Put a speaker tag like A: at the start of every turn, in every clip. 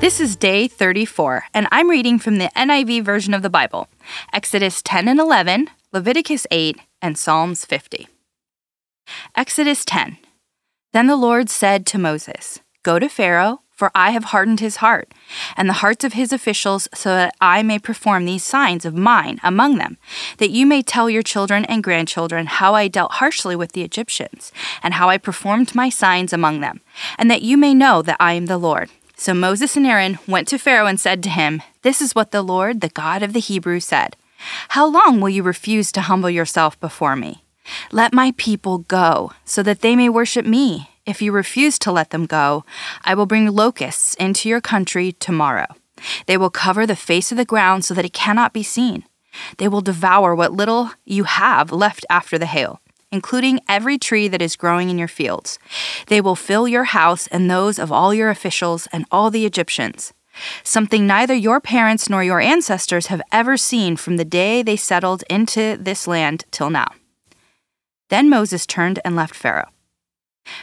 A: This is day 34, and I'm reading from the NIV version of the Bible Exodus 10 and 11, Leviticus 8, and Psalms 50. Exodus 10 Then the Lord said to Moses, Go to Pharaoh, for I have hardened his heart, and the hearts of his officials, so that I may perform these signs of mine among them, that you may tell your children and grandchildren how I dealt harshly with the Egyptians, and how I performed my signs among them, and that you may know that I am the Lord. So Moses and Aaron went to Pharaoh and said to him, This is what the Lord, the God of the Hebrews, said How long will you refuse to humble yourself before me? Let my people go, so that they may worship me. If you refuse to let them go, I will bring locusts into your country tomorrow. They will cover the face of the ground so that it cannot be seen. They will devour what little you have left after the hail including every tree that is growing in your fields. They will fill your house and those of all your officials and all the Egyptians. Something neither your parents nor your ancestors have ever seen from the day they settled into this land till now. Then Moses turned and left Pharaoh.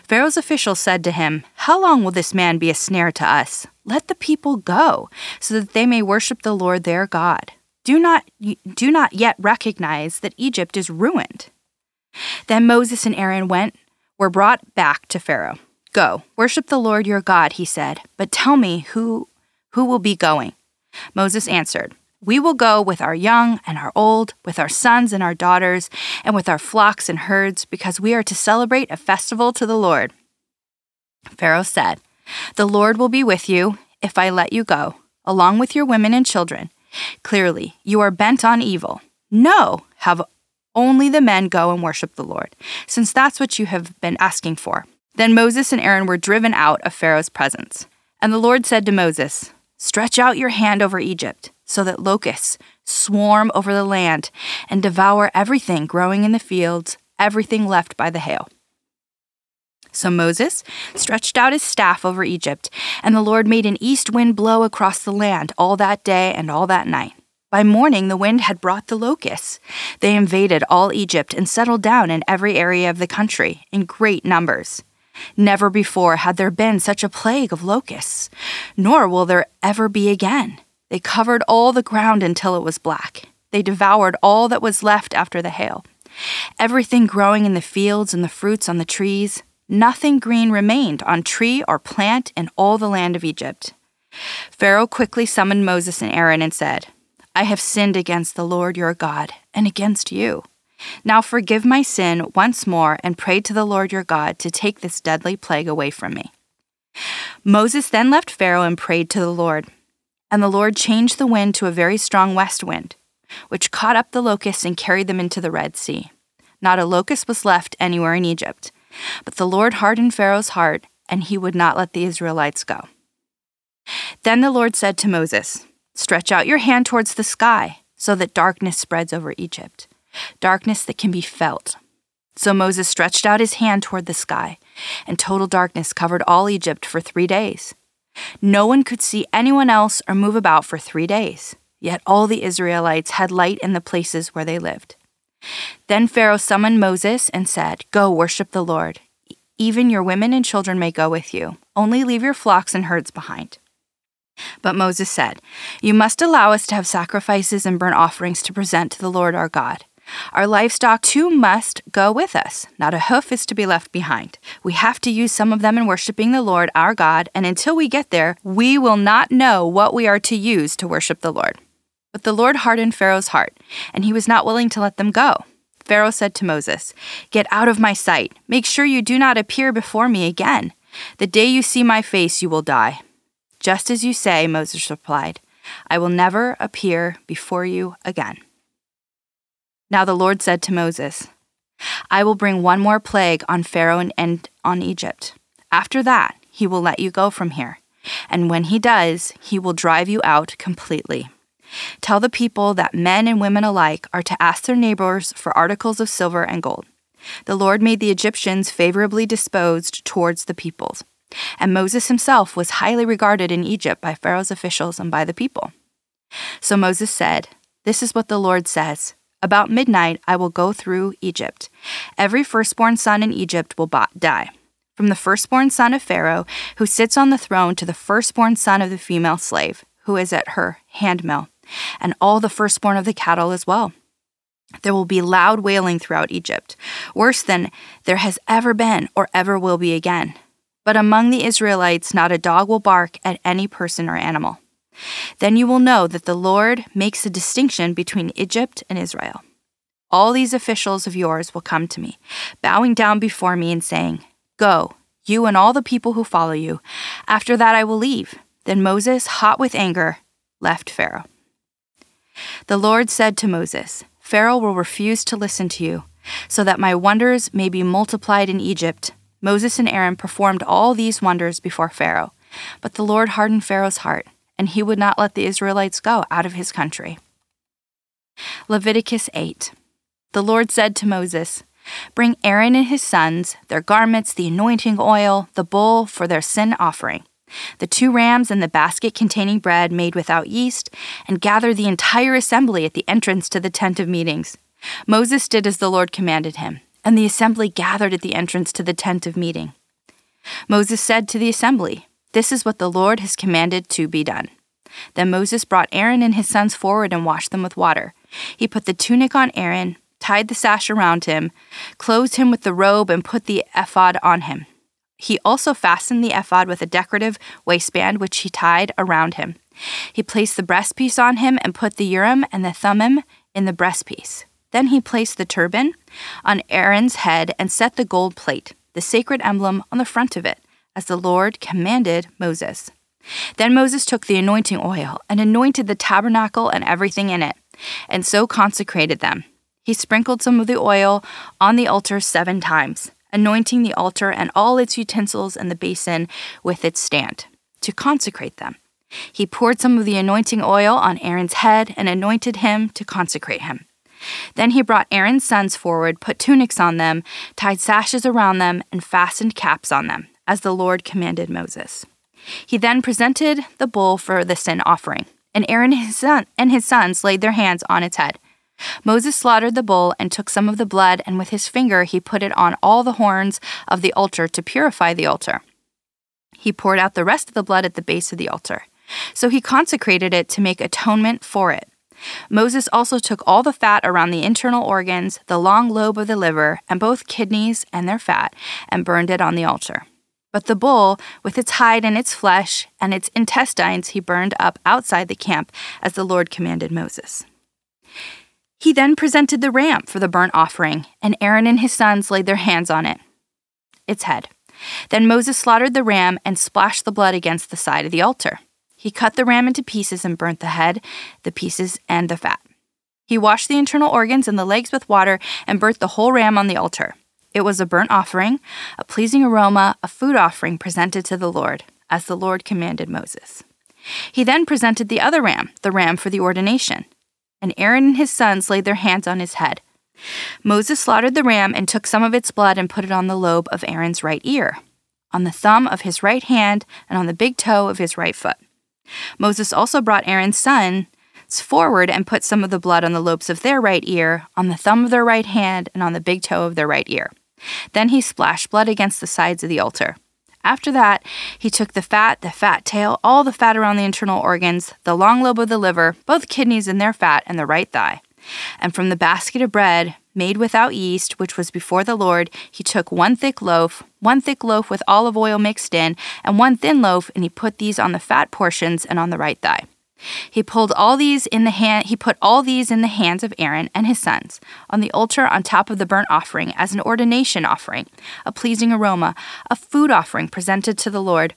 A: Pharaoh's officials said to him, How long will this man be a snare to us? Let the people go, so that they may worship the Lord their God. Do not, do not yet recognize that Egypt is ruined. Then Moses and Aaron went, were brought back to Pharaoh. Go, worship the Lord your God, he said, but tell me who who will be going. Moses answered, We will go with our young and our old, with our sons and our daughters, and with our flocks and herds, because we are to celebrate a festival to the Lord. Pharaoh said, The Lord will be with you if I let you go, along with your women and children. Clearly, you are bent on evil. No, have only the men go and worship the Lord, since that's what you have been asking for. Then Moses and Aaron were driven out of Pharaoh's presence. And the Lord said to Moses, Stretch out your hand over Egypt, so that locusts swarm over the land and devour everything growing in the fields, everything left by the hail. So Moses stretched out his staff over Egypt, and the Lord made an east wind blow across the land all that day and all that night. By morning, the wind had brought the locusts. They invaded all Egypt and settled down in every area of the country in great numbers. Never before had there been such a plague of locusts, nor will there ever be again. They covered all the ground until it was black. They devoured all that was left after the hail. Everything growing in the fields and the fruits on the trees, nothing green remained on tree or plant in all the land of Egypt. Pharaoh quickly summoned Moses and Aaron and said, I have sinned against the Lord your God and against you. Now forgive my sin once more and pray to the Lord your God to take this deadly plague away from me. Moses then left Pharaoh and prayed to the Lord. And the Lord changed the wind to a very strong west wind, which caught up the locusts and carried them into the Red Sea. Not a locust was left anywhere in Egypt. But the Lord hardened Pharaoh's heart, and he would not let the Israelites go. Then the Lord said to Moses, Stretch out your hand towards the sky, so that darkness spreads over Egypt, darkness that can be felt. So Moses stretched out his hand toward the sky, and total darkness covered all Egypt for three days. No one could see anyone else or move about for three days, yet all the Israelites had light in the places where they lived. Then Pharaoh summoned Moses and said, Go worship the Lord. Even your women and children may go with you. Only leave your flocks and herds behind. But Moses said, You must allow us to have sacrifices and burnt offerings to present to the Lord our God. Our livestock too must go with us. Not a hoof is to be left behind. We have to use some of them in worshiping the Lord our God, and until we get there, we will not know what we are to use to worship the Lord. But the Lord hardened Pharaoh's heart, and he was not willing to let them go. Pharaoh said to Moses, Get out of my sight. Make sure you do not appear before me again. The day you see my face, you will die. Just as you say, Moses replied, I will never appear before you again. Now the Lord said to Moses, I will bring one more plague on Pharaoh and on Egypt. After that, he will let you go from here. And when he does, he will drive you out completely. Tell the people that men and women alike are to ask their neighbors for articles of silver and gold. The Lord made the Egyptians favorably disposed towards the peoples, and Moses himself was highly regarded in Egypt by Pharaoh's officials and by the people. So Moses said, This is what the Lord says About midnight I will go through Egypt. Every firstborn son in Egypt will die. From the firstborn son of Pharaoh, who sits on the throne, to the firstborn son of the female slave, who is at her handmill, and all the firstborn of the cattle as well. There will be loud wailing throughout Egypt, worse than there has ever been or ever will be again. But among the Israelites, not a dog will bark at any person or animal. Then you will know that the Lord makes a distinction between Egypt and Israel. All these officials of yours will come to me, bowing down before me and saying, Go, you and all the people who follow you. After that I will leave. Then Moses, hot with anger, left Pharaoh. The Lord said to Moses, Pharaoh will refuse to listen to you, so that my wonders may be multiplied in Egypt. Moses and Aaron performed all these wonders before Pharaoh, but the Lord hardened Pharaoh's heart, and he would not let the Israelites go out of his country. Leviticus 8 The Lord said to Moses, Bring Aaron and his sons, their garments, the anointing oil, the bull for their sin offering the two rams and the basket containing bread made without yeast, and gather the entire assembly at the entrance to the tent of meetings. Moses did as the Lord commanded him, and the assembly gathered at the entrance to the tent of meeting. Moses said to the assembly, This is what the Lord has commanded to be done. Then Moses brought Aaron and his sons forward and washed them with water. He put the tunic on Aaron, tied the sash around him, clothed him with the robe, and put the ephod on him. He also fastened the ephod with a decorative waistband which he tied around him. He placed the breastpiece on him and put the Urim and the Thummim in the breastpiece. Then he placed the turban on Aaron's head and set the gold plate, the sacred emblem, on the front of it, as the Lord commanded Moses. Then Moses took the anointing oil and anointed the tabernacle and everything in it, and so consecrated them. He sprinkled some of the oil on the altar seven times anointing the altar and all its utensils and the basin with its stand, to consecrate them. He poured some of the anointing oil on Aaron's head and anointed him to consecrate him. Then he brought Aaron's sons forward, put tunics on them, tied sashes around them, and fastened caps on them, as the Lord commanded Moses. He then presented the bull for the sin offering, and Aaron and his, sons laid their hands on its head. Moses slaughtered the bull and took some of the blood, and with his finger he put it on all the horns of the altar to purify the altar. He poured out the rest of the blood at the base of the altar. So he consecrated it to make atonement for it. Moses also took all the fat around the internal organs, the long lobe of the liver, and both kidneys and their fat, and burned it on the altar. But the bull, with its hide and its flesh and its intestines, he burned up outside the camp, as the Lord commanded Moses. He then presented the ram for the burnt offering, and Aaron and his sons laid their hands on it, its head. Then Moses slaughtered the ram and splashed the blood against the side of the altar. He cut the ram into pieces and burnt the head, the pieces, and the fat. He washed the internal organs and the legs with water and burnt the whole ram on the altar. It was a burnt offering, a pleasing aroma, a food offering presented to the Lord, as the Lord commanded Moses. He then presented the other ram, the ram for the ordination and Aaron and his sons laid their hands on his head. Moses slaughtered the ram and took some of its blood and put it on the lobe of Aaron's right ear, on the thumb of his right hand, and on the big toe of his right foot. Moses also brought Aaron's sons forward and put some of the blood on the lobes of their right ear, on the thumb of their right hand, and on the big toe of their right ear. Then he splashed blood against the sides of the altar. After that, he took the fat, the fat tail, all the fat around the internal organs, the long lobe of the liver, both kidneys and their fat, and the right thigh. And from the basket of bread, made without yeast, which was before the Lord, he took one thick loaf, one thick loaf with olive oil mixed in, and one thin loaf, and he put these on the fat portions and on the right thigh. He pulled all these in the hand he put all these in the hands of Aaron and his sons on the altar on top of the burnt offering as an ordination offering, a pleasing aroma, a food offering presented to the Lord.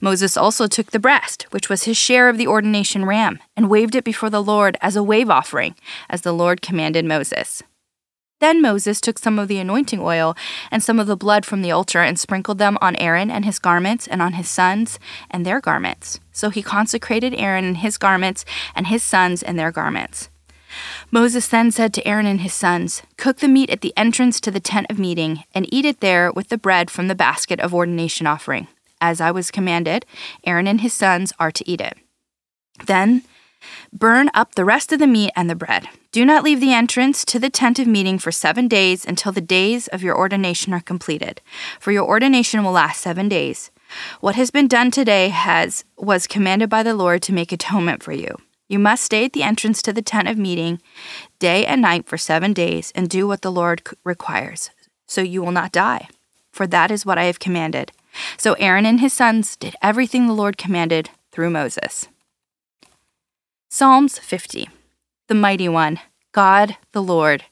A: Moses also took the breast, which was his share of the ordination ram, and waved it before the Lord as a wave offering, as the Lord commanded Moses. Then Moses took some of the anointing oil and some of the blood from the altar and sprinkled them on Aaron and his garments and on his sons and their garments. So he consecrated Aaron and his garments and his sons and their garments. Moses then said to Aaron and his sons, Cook the meat at the entrance to the tent of meeting, and eat it there with the bread from the basket of ordination offering. As I was commanded, Aaron and his sons are to eat it. Then burn up the rest of the meat and the bread. Do not leave the entrance to the tent of meeting for seven days until the days of your ordination are completed, for your ordination will last seven days. What has been done today has was commanded by the Lord to make atonement for you. You must stay at the entrance to the tent of meeting day and night for seven days and do what the Lord requires, so you will not die. For that is what I have commanded. So Aaron and his sons did everything the Lord commanded through Moses. Psalms 50 the mighty one, God the Lord,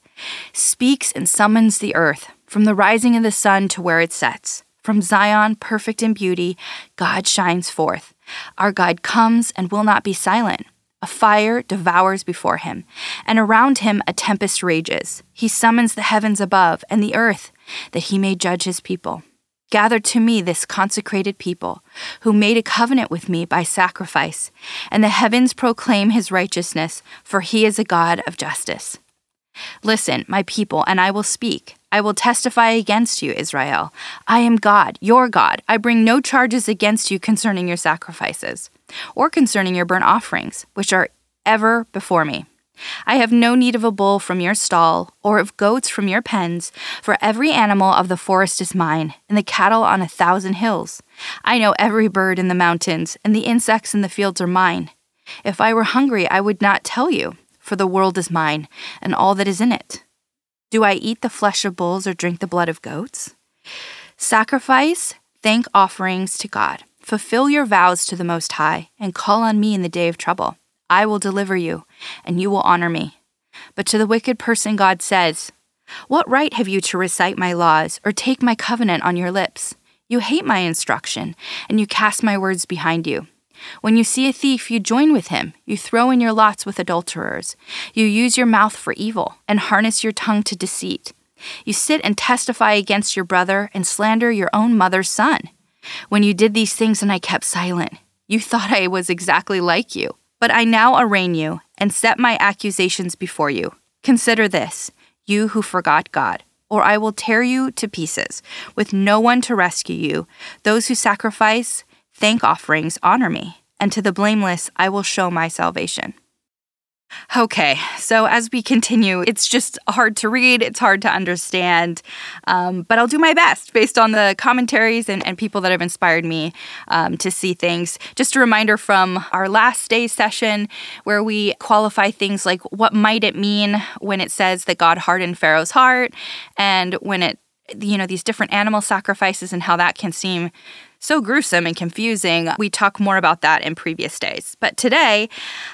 A: speaks and summons the earth from the rising of the sun to where it sets. From Zion, perfect in beauty, God shines forth. Our God comes and will not be silent. A fire devours before him, and around him a tempest rages. He summons the heavens above and the earth that he may judge his people. Gather to me this consecrated people, who made a covenant with me by sacrifice, and the heavens proclaim his righteousness, for he is a God of justice. Listen, my people, and I will speak. I will testify against you, Israel. I am God, your God. I bring no charges against you concerning your sacrifices, or concerning your burnt offerings, which are ever before me. I have no need of a bull from your stall, or of goats from your pens, for every animal of the forest is mine, and the cattle on a thousand hills. I know every bird in the mountains, and the insects in the fields are mine. If I were hungry, I would not tell you, for the world is mine, and all that is in it. Do I eat the flesh of bulls or drink the blood of goats? Sacrifice thank offerings to God. Fulfill your vows to the Most High, and call on me in the day of trouble. I will deliver you, and you will honor me. But to the wicked person, God says, What right have you to recite my laws or take my covenant on your lips? You hate my instruction, and you cast my words behind you. When you see a thief, you join with him. You throw in your lots with adulterers. You use your mouth for evil, and harness your tongue to deceit. You sit and testify against your brother and slander your own mother's son. When you did these things and I kept silent, you thought I was exactly like you. But I now arraign you and set my accusations before you. Consider this, you who forgot God, or I will tear you to pieces, with no one to rescue you. Those who sacrifice thank offerings honor me, and to the blameless I will show my salvation. Okay, so as we continue, it's just hard to read, it's hard to understand, um, but I'll do my best based on the commentaries and, and people that have inspired me um, to see things. Just a reminder from our last day's session where we qualify things like what might it mean when it says that God hardened Pharaoh's heart, and when it you know these different animal sacrifices and how that can seem so gruesome and confusing. We talk more about that in previous days. But today,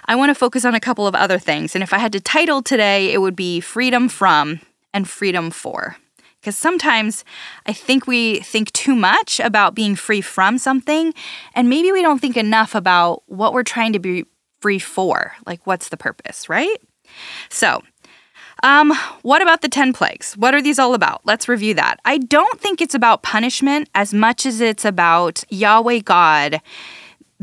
A: I want to focus on a couple of other things. And if I had to title today, it would be Freedom from and Freedom for. Because sometimes I think we think too much about being free from something, and maybe we don't think enough about what we're trying to be free for. Like, what's the purpose, right? So, um, what about the 10 plagues? What are these all about? Let's review that. I don't think it's about punishment as much as it's about Yahweh God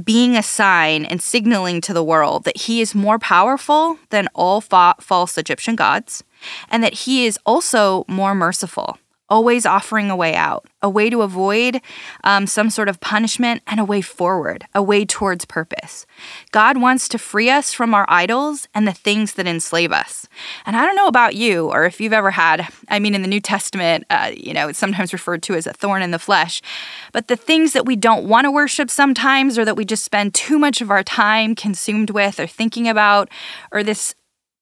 A: being a sign and signaling to the world that he is more powerful than all fa- false Egyptian gods and that he is also more merciful always offering a way out, a way to avoid um, some sort of punishment, and a way forward, a way towards purpose. God wants to free us from our idols and the things that enslave us. And I don't know about you, or if you've ever had, I mean, in the New Testament, uh, you know, it's sometimes referred to as a thorn in the flesh, but the things that we don't want to worship sometimes, or that we just spend too much of our time consumed with or thinking about, or this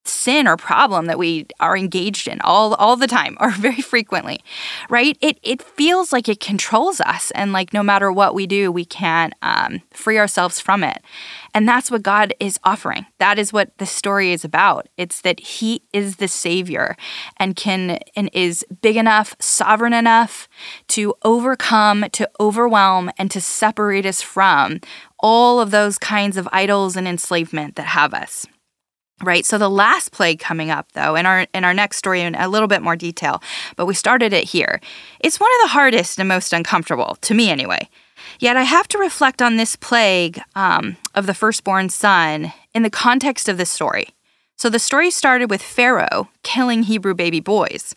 A: sin or problem that we are engaged in all all the time or very frequently right? It it feels like it controls us and like no matter what we do we can't um, free ourselves from it. And that's what god is offering. That is what the story is about. It's that he is the savior and can and is big enough sovereign enough to overcome to overwhelm and to separate us from all of those kinds of idols and enslavement that have us right? So the last plague coming up though in our in our next story in a little bit more detail but we started it here it's one of the hardest and most uncomfortable to me anyway. Yet i have to reflect on this plague um, of the firstborn son in the context of this story. So the story started with pharaoh killing hebrew baby boys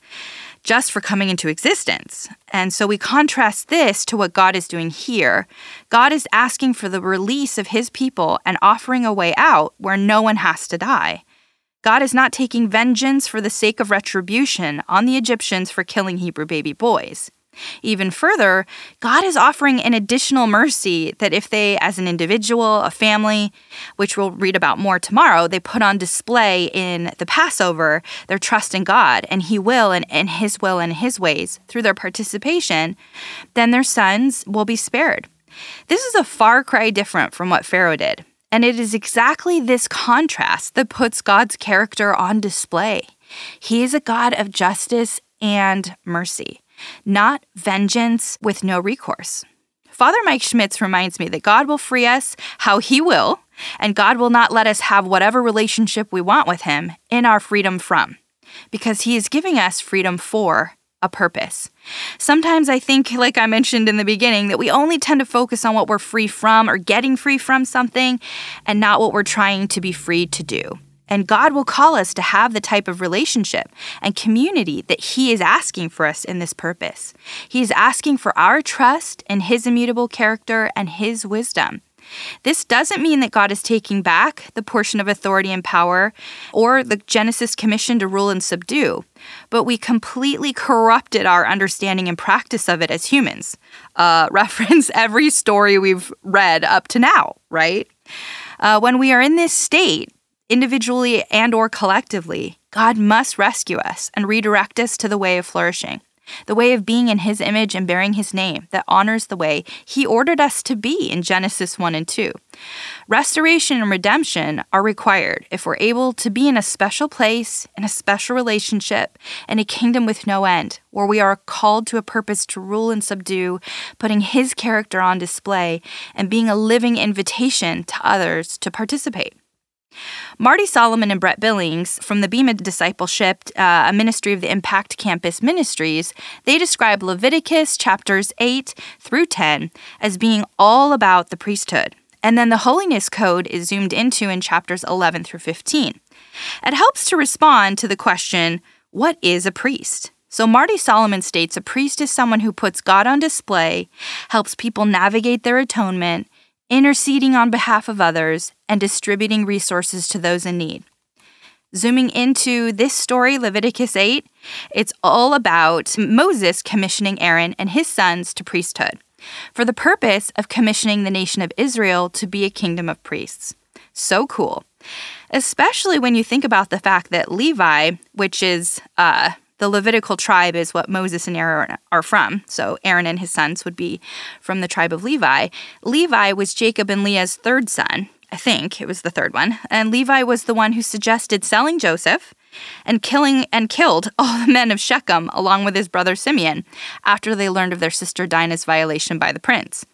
A: just for coming into existence. And so we contrast this to what God is doing here. God is asking for the release of his people and offering a way out where no one has to die. God is not taking vengeance for the sake of retribution on the Egyptians for killing Hebrew baby boys. Even further, God is offering an additional mercy that if they, as an individual, a family, which we'll read about more tomorrow, they put on display in the Passover their trust in God and He will and, and His will and His ways through their participation, then their sons will be spared. This is a far cry different from what Pharaoh did. And it is exactly this contrast that puts God's character on display. He is a God of justice and mercy not vengeance with no recourse. Father Mike Schmitz reminds me that God will free us how He will, and God will not let us have whatever relationship we want with Him in our freedom from, because He is giving us freedom for a purpose. Sometimes I think, like I mentioned in the beginning, that we only tend to focus on what we're free from or getting free from something and not what we're trying to be free to do. And God will call us to have the type of relationship and community that He is asking for us in this purpose. He is asking for our trust in His immutable character and His wisdom. This doesn't mean that God is taking back the portion of authority and power or the Genesis commission to rule and subdue, but we completely corrupted our understanding and practice of it as humans. Uh, reference every story we've read up to now, right? Uh, when we are in this state, individually and or collectively, God must rescue us and redirect us to the way of flourishing, the way of being in his image and bearing his name that honors the way he ordered us to be in Genesis 1 and 2. Restoration and redemption are required if we're able to be in a special place, in a special relationship, in a kingdom with no end, where we are called to a purpose to rule and subdue, putting his character on display, and being a living invitation to others to participate. Marty Solomon and Brent Billings from the Bema Discipleship, uh, a ministry of the Impact Campus Ministries, they describe Leviticus chapters 8 through 10 as being all about the priesthood. And then the holiness code is zoomed into in chapters 11 through 15. It helps to respond to the question what is a priest? So, Marty Solomon states a priest is someone who puts God on display, helps people navigate their atonement, interceding on behalf of others, and distributing resources to those in need. Zooming into this story, Leviticus 8, it's all about Moses commissioning Aaron and his sons to priesthood for the purpose of commissioning the nation of Israel to be a kingdom of priests. So cool. Especially when you think about the fact that Levi, which is uh, the Levitical tribe is what Moses and Aaron are from. So Aaron and his sons would be from the tribe of Levi. Levi was Jacob and Leah's third son. I think it was the third one. And Levi was the one who suggested selling Joseph and killing and killed all the men of Shechem along with his brother Simeon after they learned of their sister Dinah's violation by the prince.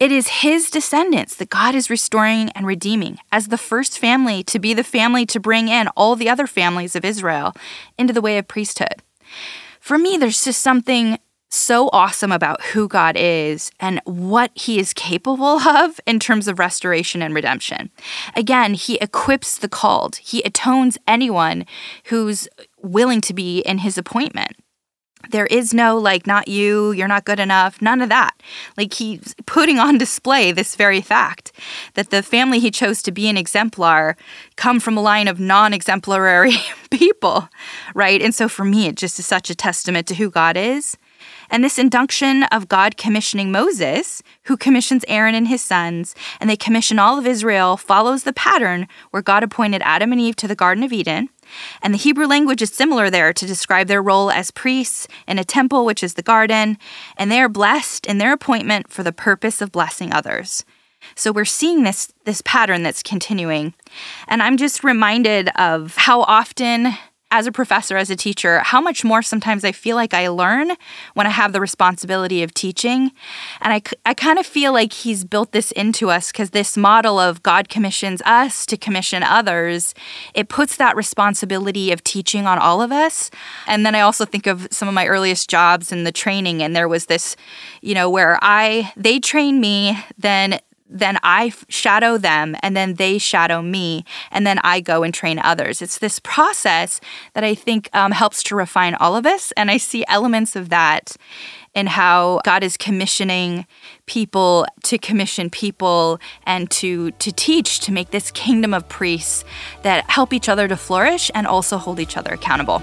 A: It is his descendants that God is restoring and redeeming as the first family to be the family to bring in all the other families of Israel into the way of priesthood. For me, there's just something so awesome about who God is and what he is capable of in terms of restoration and redemption. Again, he equips the called, he atones anyone who's willing to be in his appointment. There is no, like, not you, you're not good enough, none of that. Like, he's putting on display this very fact that the family he chose to be an exemplar come from a line of non exemplary people, right? And so for me, it just is such a testament to who God is. And this induction of God commissioning Moses, who commissions Aaron and his sons, and they commission all of Israel, follows the pattern where God appointed Adam and Eve to the Garden of Eden and the Hebrew language is similar there to describe their role as priests in a temple, which is the garden, and they are blessed in their appointment for the purpose of blessing others. So we're seeing this this pattern that's continuing. And I'm just reminded of how often as a professor, as a teacher, how much more sometimes I feel like I learn when I have the responsibility of teaching. And I, I kind of feel like he's built this into us because this model of God commissions us to commission others, it puts that responsibility of teaching on all of us. And then I also think of some of my earliest jobs in the training, and there was this, you know, where I, they train me, then then I shadow them and then they shadow me and then I go and train others. It's this process that I think um, helps to refine all of us. And I see elements of that in how God is commissioning people to commission people and to, to teach to make this kingdom of priests that help each other to flourish and also hold each other accountable.